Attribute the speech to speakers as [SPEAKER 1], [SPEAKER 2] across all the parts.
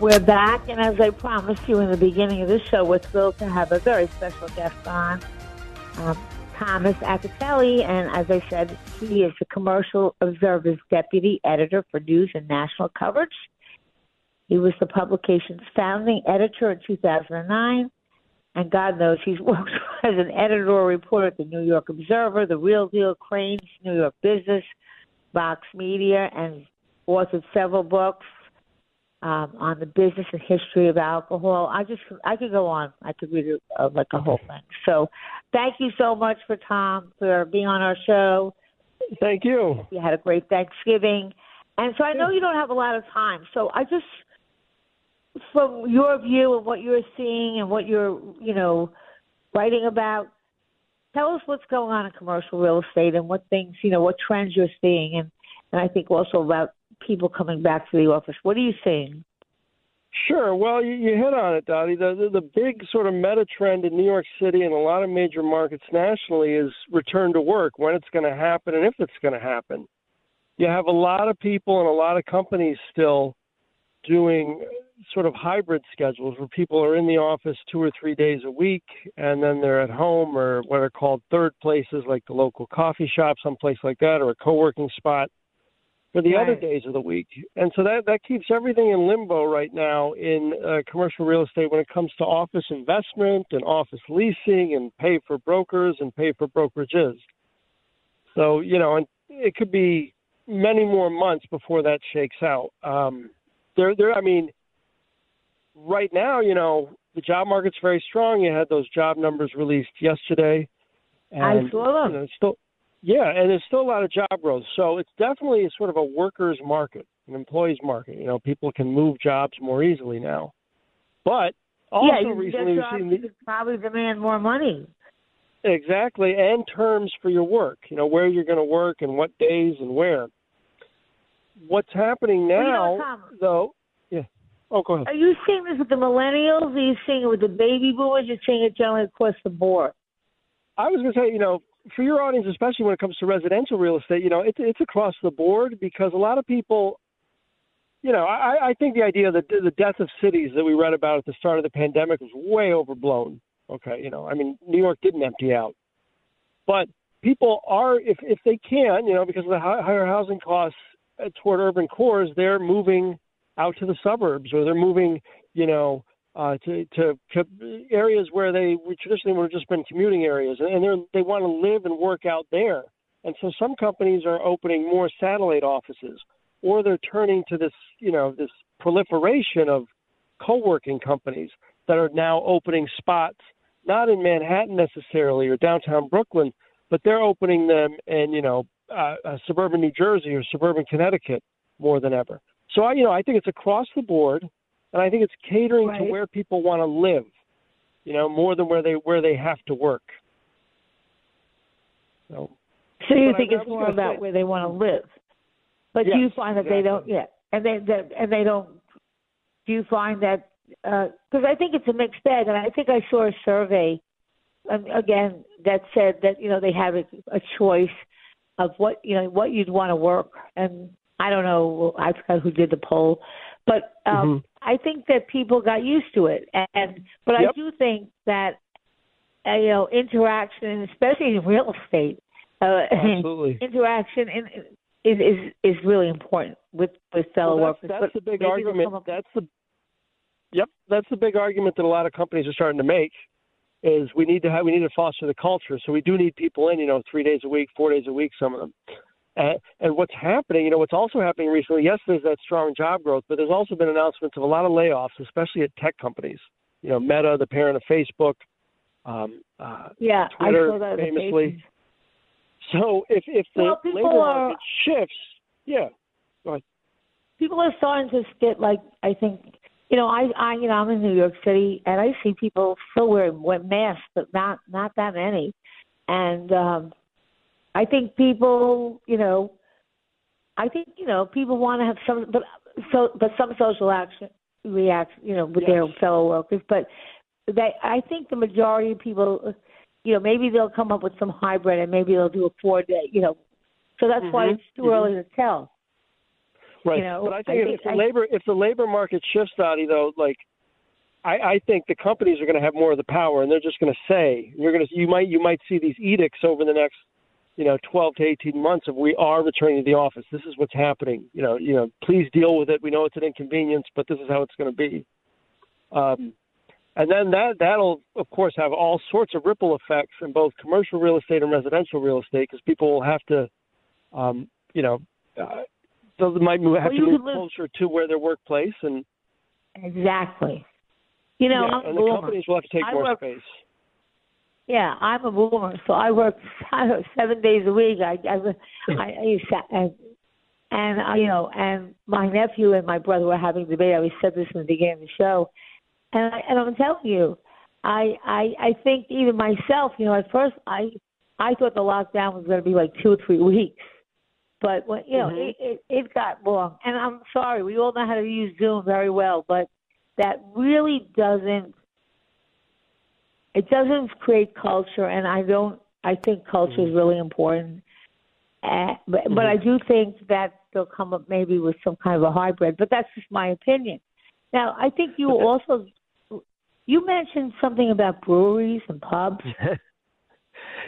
[SPEAKER 1] We're back, and as I promised you in the beginning of this show, we're thrilled to have a very special guest on, um, Thomas Acitelli. And as I said, he is the Commercial Observer's deputy editor for news and national coverage. He was the publication's founding editor in 2009, and God knows he's worked as an editorial reporter at the New York Observer, The Real Deal, Crain's, New York Business, Vox Media, and authored several books um, on the business and history of alcohol. I just I could go on. I could read it uh, like a whole thing. So, thank you so much for Tom for being on our show.
[SPEAKER 2] Thank you.
[SPEAKER 1] You had a great Thanksgiving, and so I know you don't have a lot of time. So I just, from your view and what you're seeing and what you're you know writing about, tell us what's going on in commercial real estate and what things you know what trends you're seeing and and I think also about people coming back to the office. What are you seeing?
[SPEAKER 2] Sure. Well, you, you hit on it, Dottie. The, the the big sort of meta trend in New York City and a lot of major markets nationally is return to work. When it's going to happen and if it's going to happen. You have a lot of people and a lot of companies still doing sort of hybrid schedules where people are in the office two or three days a week and then they're at home or what are called third places like the local coffee shop, someplace like that, or a co working spot for the
[SPEAKER 1] Right.
[SPEAKER 2] other days of the week. And so that that keeps everything in limbo right now in uh, commercial real estate when it comes to office investment and office leasing and pay for brokers and pay for brokerages. So you know, and it could be many more months before that shakes out. Um, there, there. I mean, right now, you know, the job market's very strong. You had those job numbers released yesterday. And,
[SPEAKER 1] I saw them.
[SPEAKER 2] You know, it's still, yeah, and there's still a lot of job growth. So it's definitely sort of a workers' market, an employees' market. You know, people can move jobs more easily now. But also
[SPEAKER 1] yeah, you
[SPEAKER 2] recently we've seen the,
[SPEAKER 1] probably demand more money.
[SPEAKER 2] exactly and terms for your work. You know, where you're going to work and what days and where. What's happening now, though? Yeah. Oh, go ahead.
[SPEAKER 1] Are you seeing this with the millennials? Are you seeing it with the baby boomers? You're seeing it generally across the board.
[SPEAKER 2] I was going to say, you know, for your audience, especially when it comes to residential real estate, you know, it's it's across the board because a lot of people, you know, I, I think the idea that the death of cities that we read about at the start of the pandemic was way overblown. Okay, you know, I mean, New York didn't empty out, but people are, if if they can, you know, because of the higher housing costs uh, toward urban cores, they're moving out to the suburbs or they're moving, you know, uh, to, to to areas where they traditionally would have just been commuting areas, and they're, they want to live and work out there. And so some companies are opening more satellite offices, or they're turning to this, you know, this proliferation of co-working companies that are now opening spots, not in Manhattan necessarily or downtown Brooklyn, but they're opening them in, you know, uh, uh, suburban New Jersey or suburban Connecticut more than ever. So I, you know, I think it's across the board, and I think it's catering to where people want to live, you know, more than where they where they have to work. So,
[SPEAKER 1] So you think
[SPEAKER 2] I
[SPEAKER 1] it's more about
[SPEAKER 2] say-
[SPEAKER 1] where they want to live, but do you find that they don't? Yeah, and they that and they don't. Do you find that? Because I think it's a mixed bag, and I think I saw a survey um, again that said that you know they have a, a choice of what you know what you'd want to work, and I don't know I forgot who did the poll, but um,
[SPEAKER 2] Mhm.
[SPEAKER 1] I think that people got used to it, and but I do think that uh, you know interaction, especially in real estate. Uh,
[SPEAKER 2] Absolutely.
[SPEAKER 1] interaction in, is is is really important with with fellow
[SPEAKER 2] well, that's,
[SPEAKER 1] workers.
[SPEAKER 2] That's
[SPEAKER 1] but
[SPEAKER 2] the big argument. That's the Yep, that's the big argument that a lot of companies are starting to make is we need to have we need to foster the culture. So we do need people in, you know, three days a week, four days a week, some of them. And, and what's happening, you know, what's also happening recently, yes, there's that strong job growth, but there's also been announcements of a lot of layoffs, especially at tech companies. You know, Meta, the parent of Facebook, um, uh,
[SPEAKER 1] yeah,
[SPEAKER 2] Twitter
[SPEAKER 1] I saw that
[SPEAKER 2] famously. So if if the
[SPEAKER 1] Well,
[SPEAKER 2] labor
[SPEAKER 1] are-
[SPEAKER 2] market shifts, yeah, Right.
[SPEAKER 1] people are starting to get like I think you know I I you know I'm in New York City and I see people still wearing wear masks but not not that many and um I think people you know I think you know people want to have some but so but some social action react you know with their fellow workers but they I think the majority of people you know maybe they'll come up with some hybrid and maybe they'll do a four day you know so that's why
[SPEAKER 2] Mhm,
[SPEAKER 1] it's too
[SPEAKER 2] mhm.
[SPEAKER 1] early to tell
[SPEAKER 2] right.
[SPEAKER 1] You know,
[SPEAKER 2] but I
[SPEAKER 1] I
[SPEAKER 2] think,
[SPEAKER 1] think
[SPEAKER 2] if the
[SPEAKER 1] I-
[SPEAKER 2] labor if the labor market shifts, Dottie, though, like I, I think the companies are going to have more of the power, and they're just going to say you're going to you might you might see these edicts over the next you know 12 to 18 months of we are returning to the office. This is what's happening. You know, you know, please deal with it. We know it's an inconvenience, but this is how it's going to be. Um, and then that that'll of course have all sorts of ripple effects in both commercial real estate and residential real estate because people will have to, um, you know, uh, they might move, have
[SPEAKER 1] Well,
[SPEAKER 2] to move
[SPEAKER 1] live-
[SPEAKER 2] closer to where their workplace and
[SPEAKER 1] Exactly. You know,
[SPEAKER 2] yeah, and the companies will have to take
[SPEAKER 1] I
[SPEAKER 2] more
[SPEAKER 1] work-
[SPEAKER 2] space.
[SPEAKER 1] Yeah, I'm a boomer, so I work seven days a week. I, I, I, I and, and I, you know, and my nephew and my brother were having a debate. I always said this in the beginning of the show, and I, and I'm telling you, I, I, I think even myself, you know, at first I, I thought the lockdown was going to be like two or three weeks, but when you know,
[SPEAKER 2] Mhm.
[SPEAKER 1] it, it, it got long. And I'm sorry, we all know how to use Zoom very well, but that really doesn't it doesn't create culture and i don't i think culture is really important. Uh, but but i do think that they'll come up maybe with some kind of a hybrid but that's just my opinion. Now i think you also you mentioned something about breweries and pubs.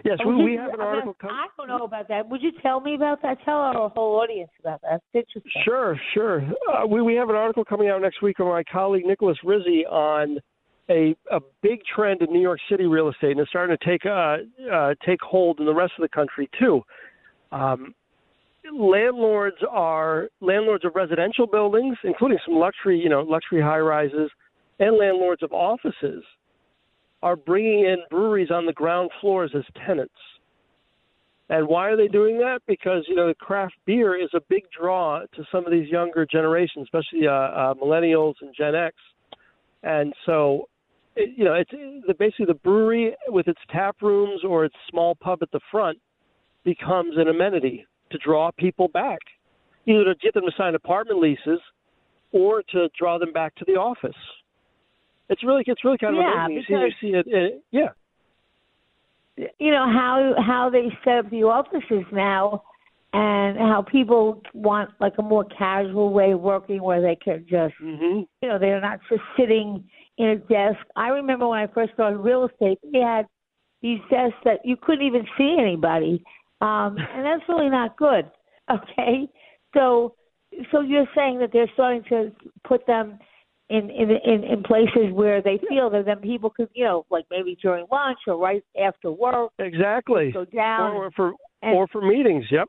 [SPEAKER 2] Yes, we,
[SPEAKER 1] did
[SPEAKER 2] we have an
[SPEAKER 1] I mean,
[SPEAKER 2] article. com-
[SPEAKER 1] i don't know about that. Would you tell me about that? Tell our whole audience about that. It's interesting.
[SPEAKER 2] Sure, sure. Uh, we we have an article coming out next week from my colleague Nicholas Rizzi on a a big trend in New York City real estate, and it's starting to take uh, uh, take hold in the rest of the country too. Um, landlords are landlords of residential buildings, including some luxury, you know, luxury high rises, and landlords of offices are bringing in breweries on the ground floors as tenants. And why are they doing that? Because you know the craft beer is a big draw to some of these younger generations, especially uh, uh, millennials and Gen X. And so, it, you know, it's the, basically the brewery with its tap rooms or its small pub at the front becomes an amenity to draw people back, either to get them to sign apartment leases or to draw them back to the office. It's really, it's really kind of
[SPEAKER 1] Yeah,
[SPEAKER 2] amazing. You see, you see it, it, yeah.
[SPEAKER 1] you know how how they set up the offices now and how people want like a more casual way of working where they can just
[SPEAKER 2] hmm
[SPEAKER 1] you know they're not just sitting in a desk i remember when i first started real estate they had these desks that you couldn't even see anybody um and that's really not good okay so so you're saying that they're starting to put them in in in, in places where they feel that then people could you know like maybe during lunch or right after work
[SPEAKER 2] Exactly.
[SPEAKER 1] go down
[SPEAKER 2] Or for
[SPEAKER 1] and-
[SPEAKER 2] or for meetings. Yep.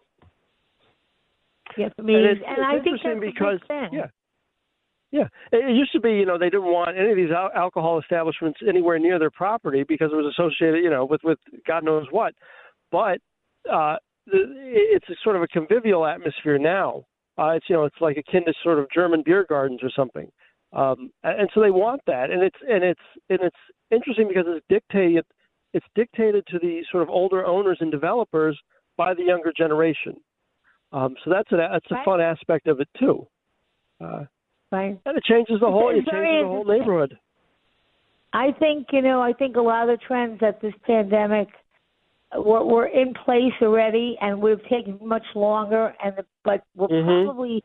[SPEAKER 1] get
[SPEAKER 2] And
[SPEAKER 1] meetings,
[SPEAKER 2] it's,
[SPEAKER 1] and,
[SPEAKER 2] it's
[SPEAKER 1] I think that's
[SPEAKER 2] because
[SPEAKER 1] big thing.
[SPEAKER 2] yeah, yeah. It, used to be you know they didn't want any of these al- alcohol establishments anywhere near their property because it was associated you know with with God knows what, but uh, the, it's a sort of a convivial atmosphere now. Uh, it's you know it's like akin to sort of German beer gardens or something, um, and and so they want that, and it's and it's and it's interesting because it's dictated it's dictated to the sort of older owners and developers by the younger generation. Um, so that's a that's a fun aspect of it too, uh,
[SPEAKER 1] Right.
[SPEAKER 2] and it changes the whole it changes the whole neighborhood.
[SPEAKER 1] I think you know. I think a lot of the trends that this pandemic were, were in place already, and would have taken much longer, and the, but were
[SPEAKER 2] Mhm.
[SPEAKER 1] probably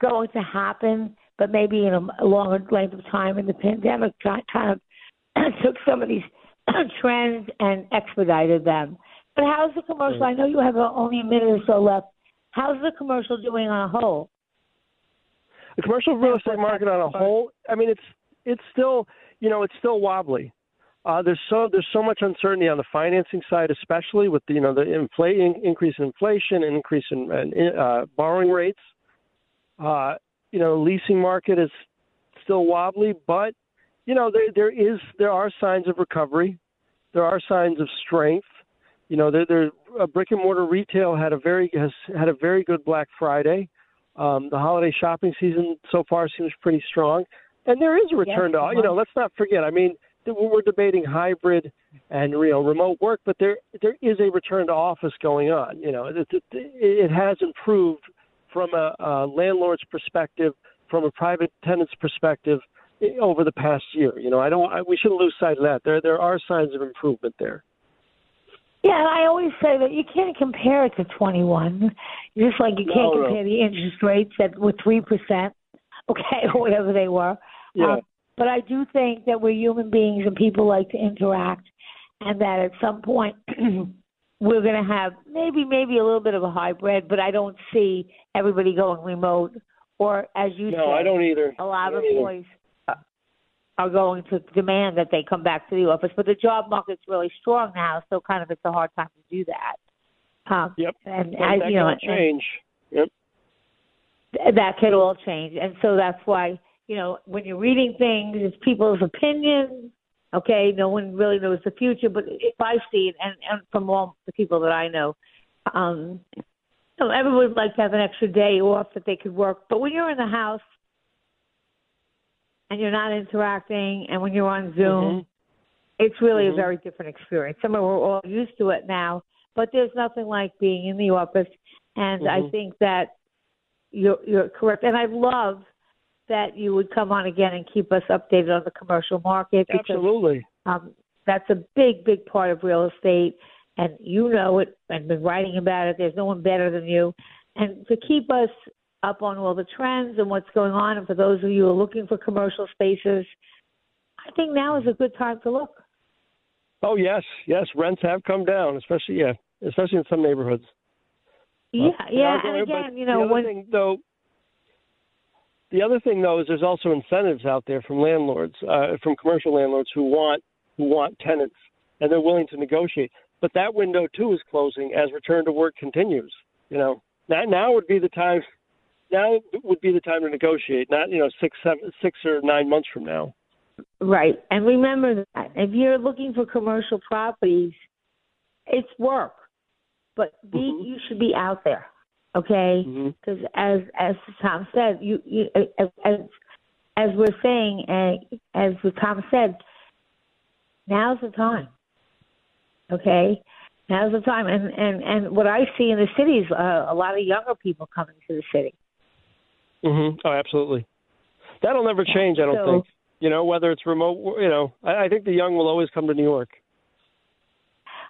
[SPEAKER 1] going to happen, but maybe in a, longer length of time. And the pandemic kind kind of took some of these trends and expedited them. But how's the commercial? I know you have only a minute or so left. How's the commercial doing on a whole?
[SPEAKER 2] The commercial real estate market on a whole, I mean, it's it's still, you know, it's still wobbly. Uh, there's so there's so much uncertainty on the financing side, especially with the, you know the inflation increase in inflation and increase in, in uh, borrowing rates. Uh, you know, leasing market is still wobbly, but you know there there is there are signs of recovery. There are signs of strength. You know, there, there uh, brick and mortar retail had a very has had a very good Black Friday. Um, the holiday shopping season so far seems pretty strong, and there is a return
[SPEAKER 1] yes,
[SPEAKER 2] to you know. Let's not forget. I mean, we're debating hybrid and you know remote work, but there there is a return to office going on. You know, it, it, it has improved from a, a landlord's perspective, from a private tenant's perspective over the past year. You know, I don't. I, we shouldn't lose sight of that. There there are signs of improvement there.
[SPEAKER 1] Yeah, and I always say that you can't compare it to 21. Just like you can't
[SPEAKER 2] No, no.
[SPEAKER 1] compare the interest rates that were 3%, okay, or whatever they were.
[SPEAKER 2] Yeah.
[SPEAKER 1] Um, but I do think that we're human beings and people like to interact, and that at some point we're going to have maybe maybe a little bit of a hybrid, but I don't see everybody going remote or as you
[SPEAKER 2] No,
[SPEAKER 1] said,
[SPEAKER 2] I don't either.
[SPEAKER 1] a lot of
[SPEAKER 2] either.
[SPEAKER 1] employees are going to demand that they come back to the office. But the job market's really strong now, so kind of it's a hard time to do that. Um,
[SPEAKER 2] Yep.
[SPEAKER 1] And
[SPEAKER 2] that
[SPEAKER 1] you know,
[SPEAKER 2] can change. Yep.
[SPEAKER 1] that could all change, and so that's why you know when you're reading things, it's people's opinions. Okay, no one really knows the future, but if I see it, and, and from all the people that I know, um, you know, everyone would like to have an extra day off that they could work. But when you're in the house and you're not interacting, and when you're on Zoom, it's really
[SPEAKER 2] Mhm.
[SPEAKER 1] a very different experience. Some of we're all used to it now, but there's nothing like being in the office. And I
[SPEAKER 2] Mhm.
[SPEAKER 1] think that you're you're correct. And I love that you would come on again and keep us updated on the commercial market because
[SPEAKER 2] Absolutely.
[SPEAKER 1] um, that's a big, big part of real estate, and you know it and been writing about it. There's no one better than you. And to keep us up on all the trends and what's going on, and for those of you who are looking for commercial spaces, I think now is a good time to look.
[SPEAKER 2] Oh yes, yes. Rents have come down, especially yeah, especially in some neighborhoods.
[SPEAKER 1] Yeah,
[SPEAKER 2] Well,
[SPEAKER 1] yeah, and again, you know, the
[SPEAKER 2] other
[SPEAKER 1] when
[SPEAKER 2] thing, though, the other thing though is there's also incentives out there from landlords, uh, from commercial landlords who want who want tenants, and they're willing to negotiate. But that window too is closing as return to work continues. You know, now now would be the time. Now would be the time to negotiate, not you know six, seven, six or nine months from now.
[SPEAKER 1] Right. And remember that if you're looking for commercial properties, it's work. But be,
[SPEAKER 2] Mhm.
[SPEAKER 1] you should be out there. Okay? Because as as Tom said, you, you as as, as we're saying, uh, as Tom said, now's the time. Okay, now's the time, and and and what I see in the city is uh, a lot of younger people coming to the city.
[SPEAKER 2] Hmm Oh, absolutely. That'll never change. I don't
[SPEAKER 1] So-
[SPEAKER 2] think. You know, whether it's remote. You know, I, I think the young will always come to New York.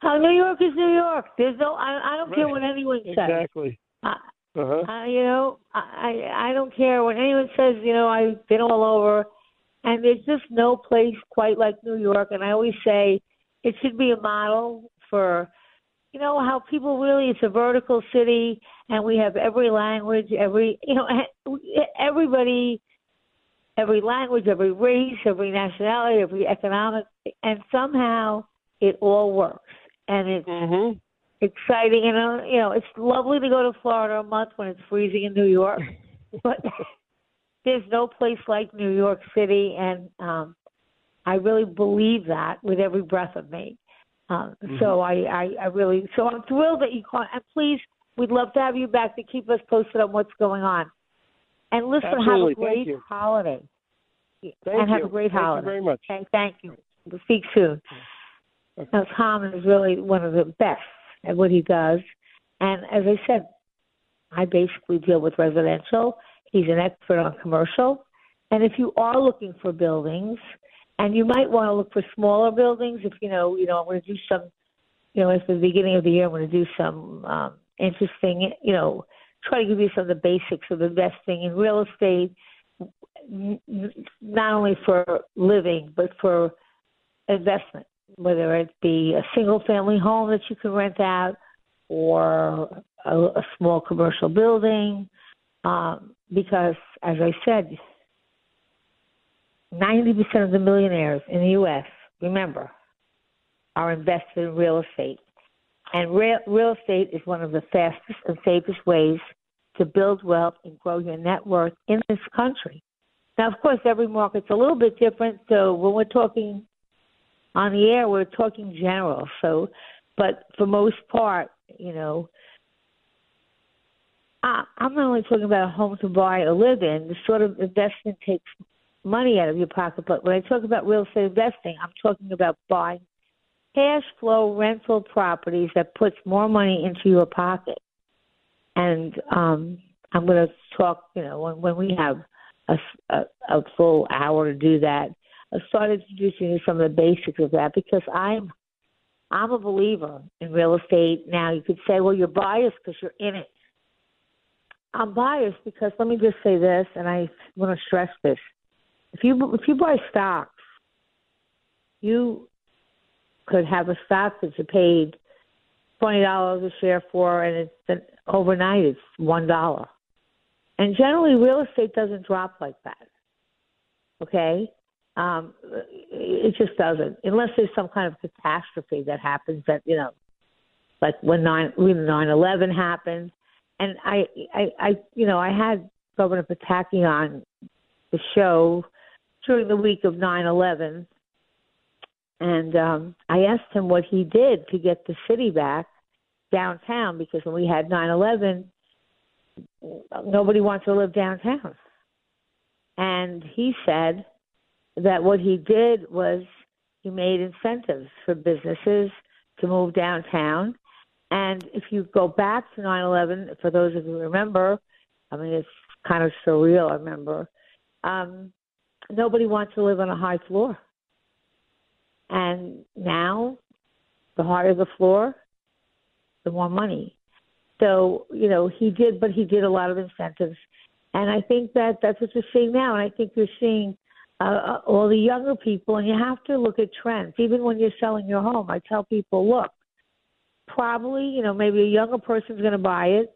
[SPEAKER 1] Uh, New York is New York. There's no. I, I don't care what anyone says.
[SPEAKER 2] Exactly.
[SPEAKER 1] Uh,
[SPEAKER 2] Uh-huh.
[SPEAKER 1] Uh, you know, I I don't care what anyone says. You know, I've been all over, and there's just no place quite like New York. And I always say it should be a model for, you know, how people really. It's a vertical city, and we have every language, every you know, everybody, every language, every race, every nationality, every economic, and somehow it all works. And it's
[SPEAKER 2] hmm
[SPEAKER 1] exciting and you know it's lovely to go to Florida a month when it's freezing in New York, but there's no place like New York City, and um, I really believe that with every breath of me. Um, So I, I, I really so I'm thrilled that you called, and please we'd love to have you back to keep us posted on what's going on. And listen,
[SPEAKER 2] Absolutely.
[SPEAKER 1] have a great holiday,
[SPEAKER 2] Thank
[SPEAKER 1] and have
[SPEAKER 2] you.
[SPEAKER 1] a great
[SPEAKER 2] Thank
[SPEAKER 1] holiday.
[SPEAKER 2] Thank you very much.
[SPEAKER 1] Okay, thank you. We'll speak soon. Now, Tom is really one of the best at what he does. And as I said, I basically deal with residential. He's an expert on commercial. And if you are looking for buildings, and you might want to look for smaller buildings, if you know, you know, I'm going to do some, you know, at the beginning of the year, I'm going to do some um, interesting, you know, try to give you some of the basics of investing in real estate, not only for living but for investment. whether it be a single family home that you can rent out or a, a small commercial building. Um, because, as I said, 90% of the millionaires in the U.S., remember, are invested in real estate. And real, real estate is one of the fastest and safest ways to build wealth and grow your net worth in this country. Now, of course, every market's a little bit different. So when we're talking on the air, we're talking general. So, but for most part, you know, I, I'm not only talking about a home to buy or live in. The sort of investment takes money out of your pocket. But when I talk about real estate investing, I'm talking about buying cash flow rental properties that puts more money into your pocket. And um, I'm going to talk, you know, when, when we have a, a, a full hour to do that, I'll start introducing you some of the basics of that because I'm I'm a believer in real estate. Now you could say, well, you're biased because you're in it. I'm biased because let me just say this, and I want to stress this: if you if you buy stocks, you could have a stock that you paid twenty dollars a share for, and it's overnight it's one dollar. And generally, real estate doesn't drop like that. Okay, um, it just doesn't, unless there's some kind of catastrophe that happens. That you know, like when nine when nine eleven happened, and I, I, I, you know, I had Governor Pataki on the show during the week of nine eleven, and um, I asked him what he did to get the city back downtown because when we had nine eleven, nobody wants to live downtown, and he said that what he did was he made incentives for businesses to move downtown and if you go back to 9/11, for those of you who remember, I mean it's kind of surreal. I remember um, nobody wants to live on a high floor, and now the higher the floor, the more money. So you know he did, but he did a lot of incentives, and I think that that's what you're seeing now. And I think you're seeing uh, uh all the younger people, and you have to look at trends. Even when you're selling your home, I tell people, look probably, you know, maybe a younger person's going to buy it.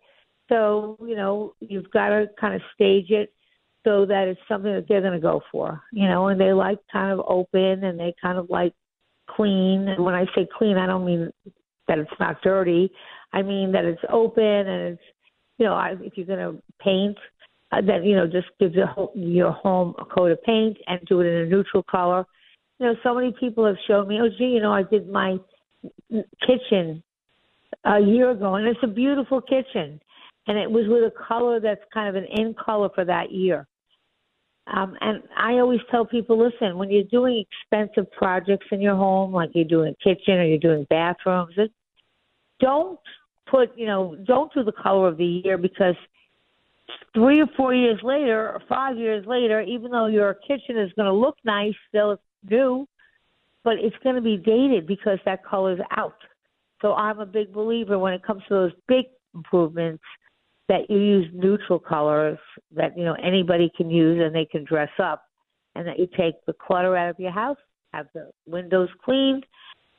[SPEAKER 1] So, you know, you've got to kind of stage it so that it's something that they're going to go for, you know, and they like kind of open and they kind of like clean. And when I say clean, I don't mean that it's not dirty. I mean that it's open and it's, you know, if you're going to paint, uh, then, you know, just give your, your home a coat of paint and do it in a neutral color. You know, so many people have shown me, oh, gee, you know, I did my kitchen a year ago, and it's a beautiful kitchen, and it was with a color that's kind of an in color for that year. Um, and I always tell people, listen, when you're doing expensive projects in your home, like you're doing kitchen or you're doing bathrooms, it, don't put, you know, don't do the color of the year because three or four years later or five years later, even though your kitchen is going to look nice, still new, but it's going to be dated because that color's out. So I'm a big believer when it comes to those big improvements that you use neutral colors that you know anybody can use and they can dress up, and that you take the clutter out of your house, have the windows cleaned,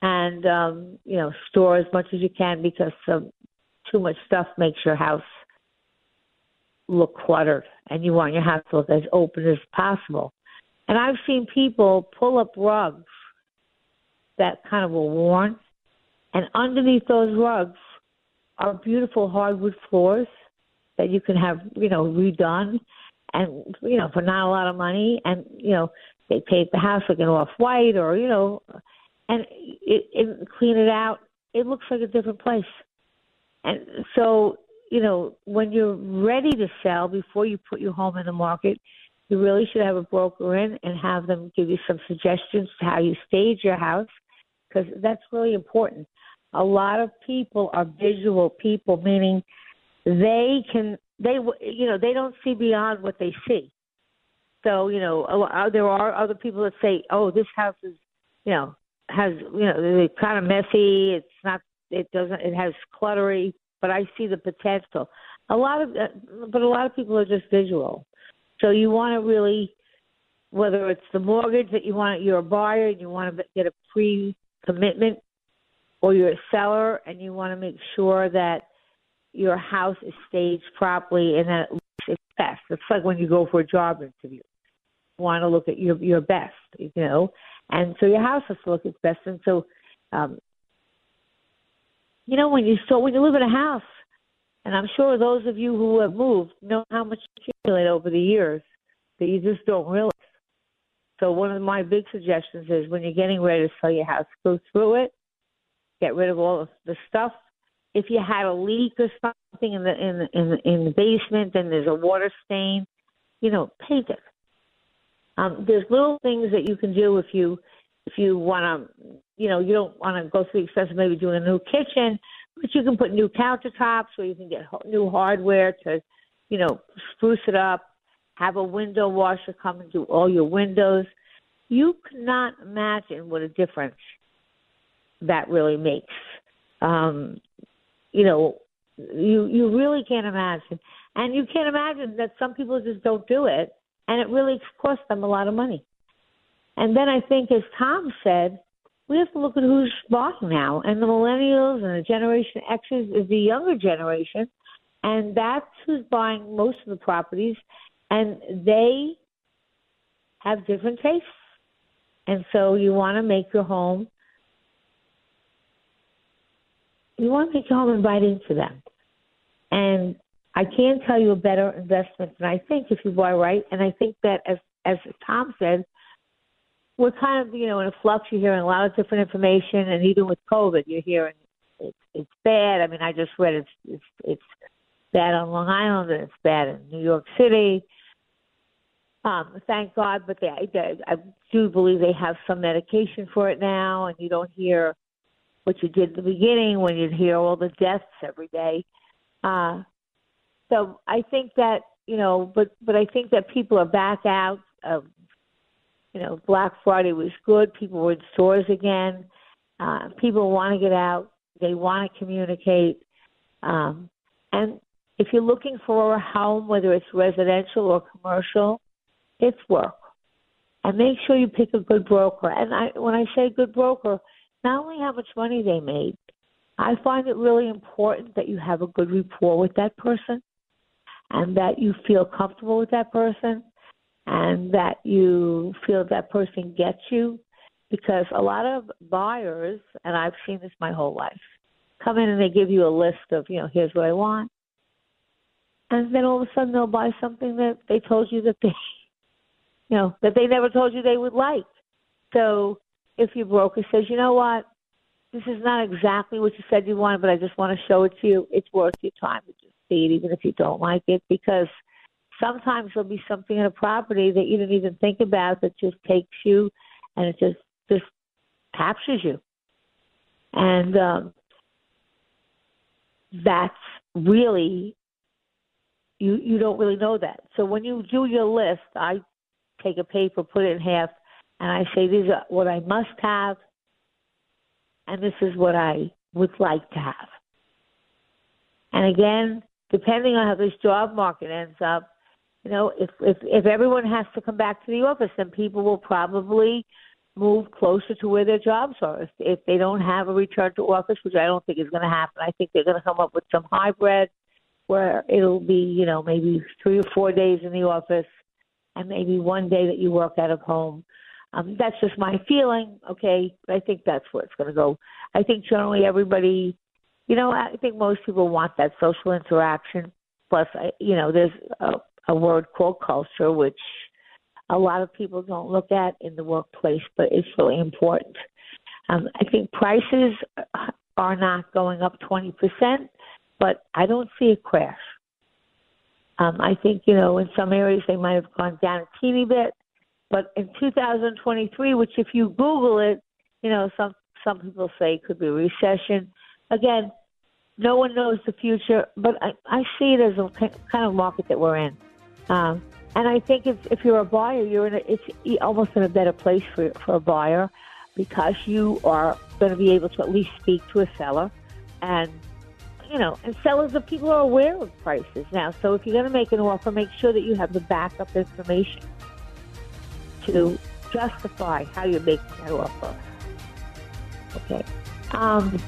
[SPEAKER 1] and um, you know store as much as you can because um, too much stuff makes your house look cluttered, and you want your house to look as open as possible. And I've seen people pull up rugs that kind of were worn and underneath those rugs are beautiful hardwood floors that you can have, you know, redone and, you know, for not a lot of money. And, you know, they paint the house like an off white or, you know, and it, it clean it out. It looks like a different place. And so, you know, when you're ready to sell before you put your home in the market, you really should have a broker in and have them give you some suggestions to how you stage your house because that's really important a lot of people are visual people, meaning they can they you know they don't see beyond what they see. So you know uh, there are other people that say, oh, this house is you know has you know it's kind of messy. It's not it doesn't it has cluttery, but I see the potential. A lot of uh, but a lot of people are just visual. So you want to really whether it's the mortgage that you want you're a buyer and you want to get a pre commitment or you're a seller and you want to make sure that your house is staged properly and that it looks its best. It's like when you go for a job interview. You want to look at your your best, you know, and so your house has to look its best. And so, um, you know, when you so when you live in a house, and I'm sure those of you who have moved know how much you accumulate over the years that you just don't realize. So one of my big suggestions is when you're getting ready to sell your house, go through it, get rid of all of the stuff. If you had a leak or something in the in the, in the, in the basement, then there's a water stain, you know, paint it. Um, there's little things that you can do if you if you want to, you know, you don't want to go through the expense of maybe doing a new kitchen, but you can put new countertops or you can get new hardware to, you know, spruce it up. Have a window washer come and do all your windows. You cannot imagine what a difference that really makes. Um, you know, you you really can't imagine, and you can't imagine that some people just don't do it, and it really costs them a lot of money. And then I think, as Tom said, we have to look at who's buying now, and the millennials and the Generation X's is the younger generation, and that's who's buying most of the properties, and they have different tastes. And so you want to make your home you want to your home inviting to them. And I can't tell you a better investment than I think if you buy right. And I think that as as Tom said, we're kind of you know in a flux. You're hearing a lot of different information, and even with COVID, you're hearing it's it's bad. I mean, I just read it's it's it's bad on Long Island and it's bad in New York City. Um, thank God, but they, they I do believe they have some medication for it now, and you don't hear what you did at the beginning when you'd hear all the deaths every day. Uh, so I think that you know, but but I think that people are back out. Of, you know, Black Friday was good. People were in stores again. Uh, people want to get out. They want to communicate. Um, and if you're looking for a home, whether it's residential or commercial, it's work. And make sure you pick a good broker. And I, when I say good broker, not only how much money they made, I find it really important that you have a good rapport with that person and that you feel comfortable with that person and that you feel that person gets you because a lot of buyers and I've seen this my whole life come in and they give you a list of, you know, here's what I want. And then all of a sudden they'll buy something that they told you that they you know, that they never told you they would like. So if your broker says, you know what, this is not exactly what you said you wanted, but I just want to show it to you, it's worth your time to just see it, even if you don't like it, because sometimes there'll be something in a property that you didn't even think about that just takes you and it just just captures you. And um, that's really you you don't really know that. So when you do your list, I take a paper, put it in half, and I say these are what I must have, and this is what I would like to have. And again, depending on how this job market ends up, you know, if if if everyone has to come back to the office, then people will probably move closer to where their jobs are. If, if they don't have a return to office, which I don't think is going to happen, I think they're going to come up with some hybrid where it'll be, you know, maybe three or four days in the office and maybe one day that you work out of home. Um, that's just my feeling, okay? I think that's where it's going to go. I think generally everybody, you know, I think most people want that social interaction. Plus, I, you know, there's a, a word called culture, which a lot of people don't look at in the workplace, but it's really important. Um, I think prices are not going up 20%, but I don't see a crash. Um, I think, you know, in some areas they might have gone down a teeny bit, but in 2023, which if you Google it, you know, some some people say could be recession. Again, no one knows the future, but I, I see it as a kind of market that we're in. Um, and I think if, if you're a buyer, you're in a, it's almost in a better place for, for a buyer because you are going to be able to at least speak to a seller. And, you know, and sellers of people are aware of prices now. So if you're going to make an offer, make sure that you have the backup information to justify how you're making that offer. Okay. Um,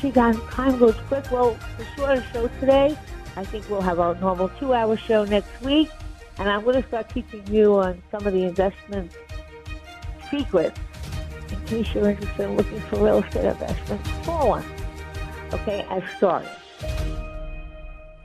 [SPEAKER 1] she got time goes quick. Well, the shorter show today. I think we'll have our normal two-hour show next week, and I'm going to start teaching you on some of the investment secrets in case you're interested in looking for real estate investments. Call one. Okay, I've started.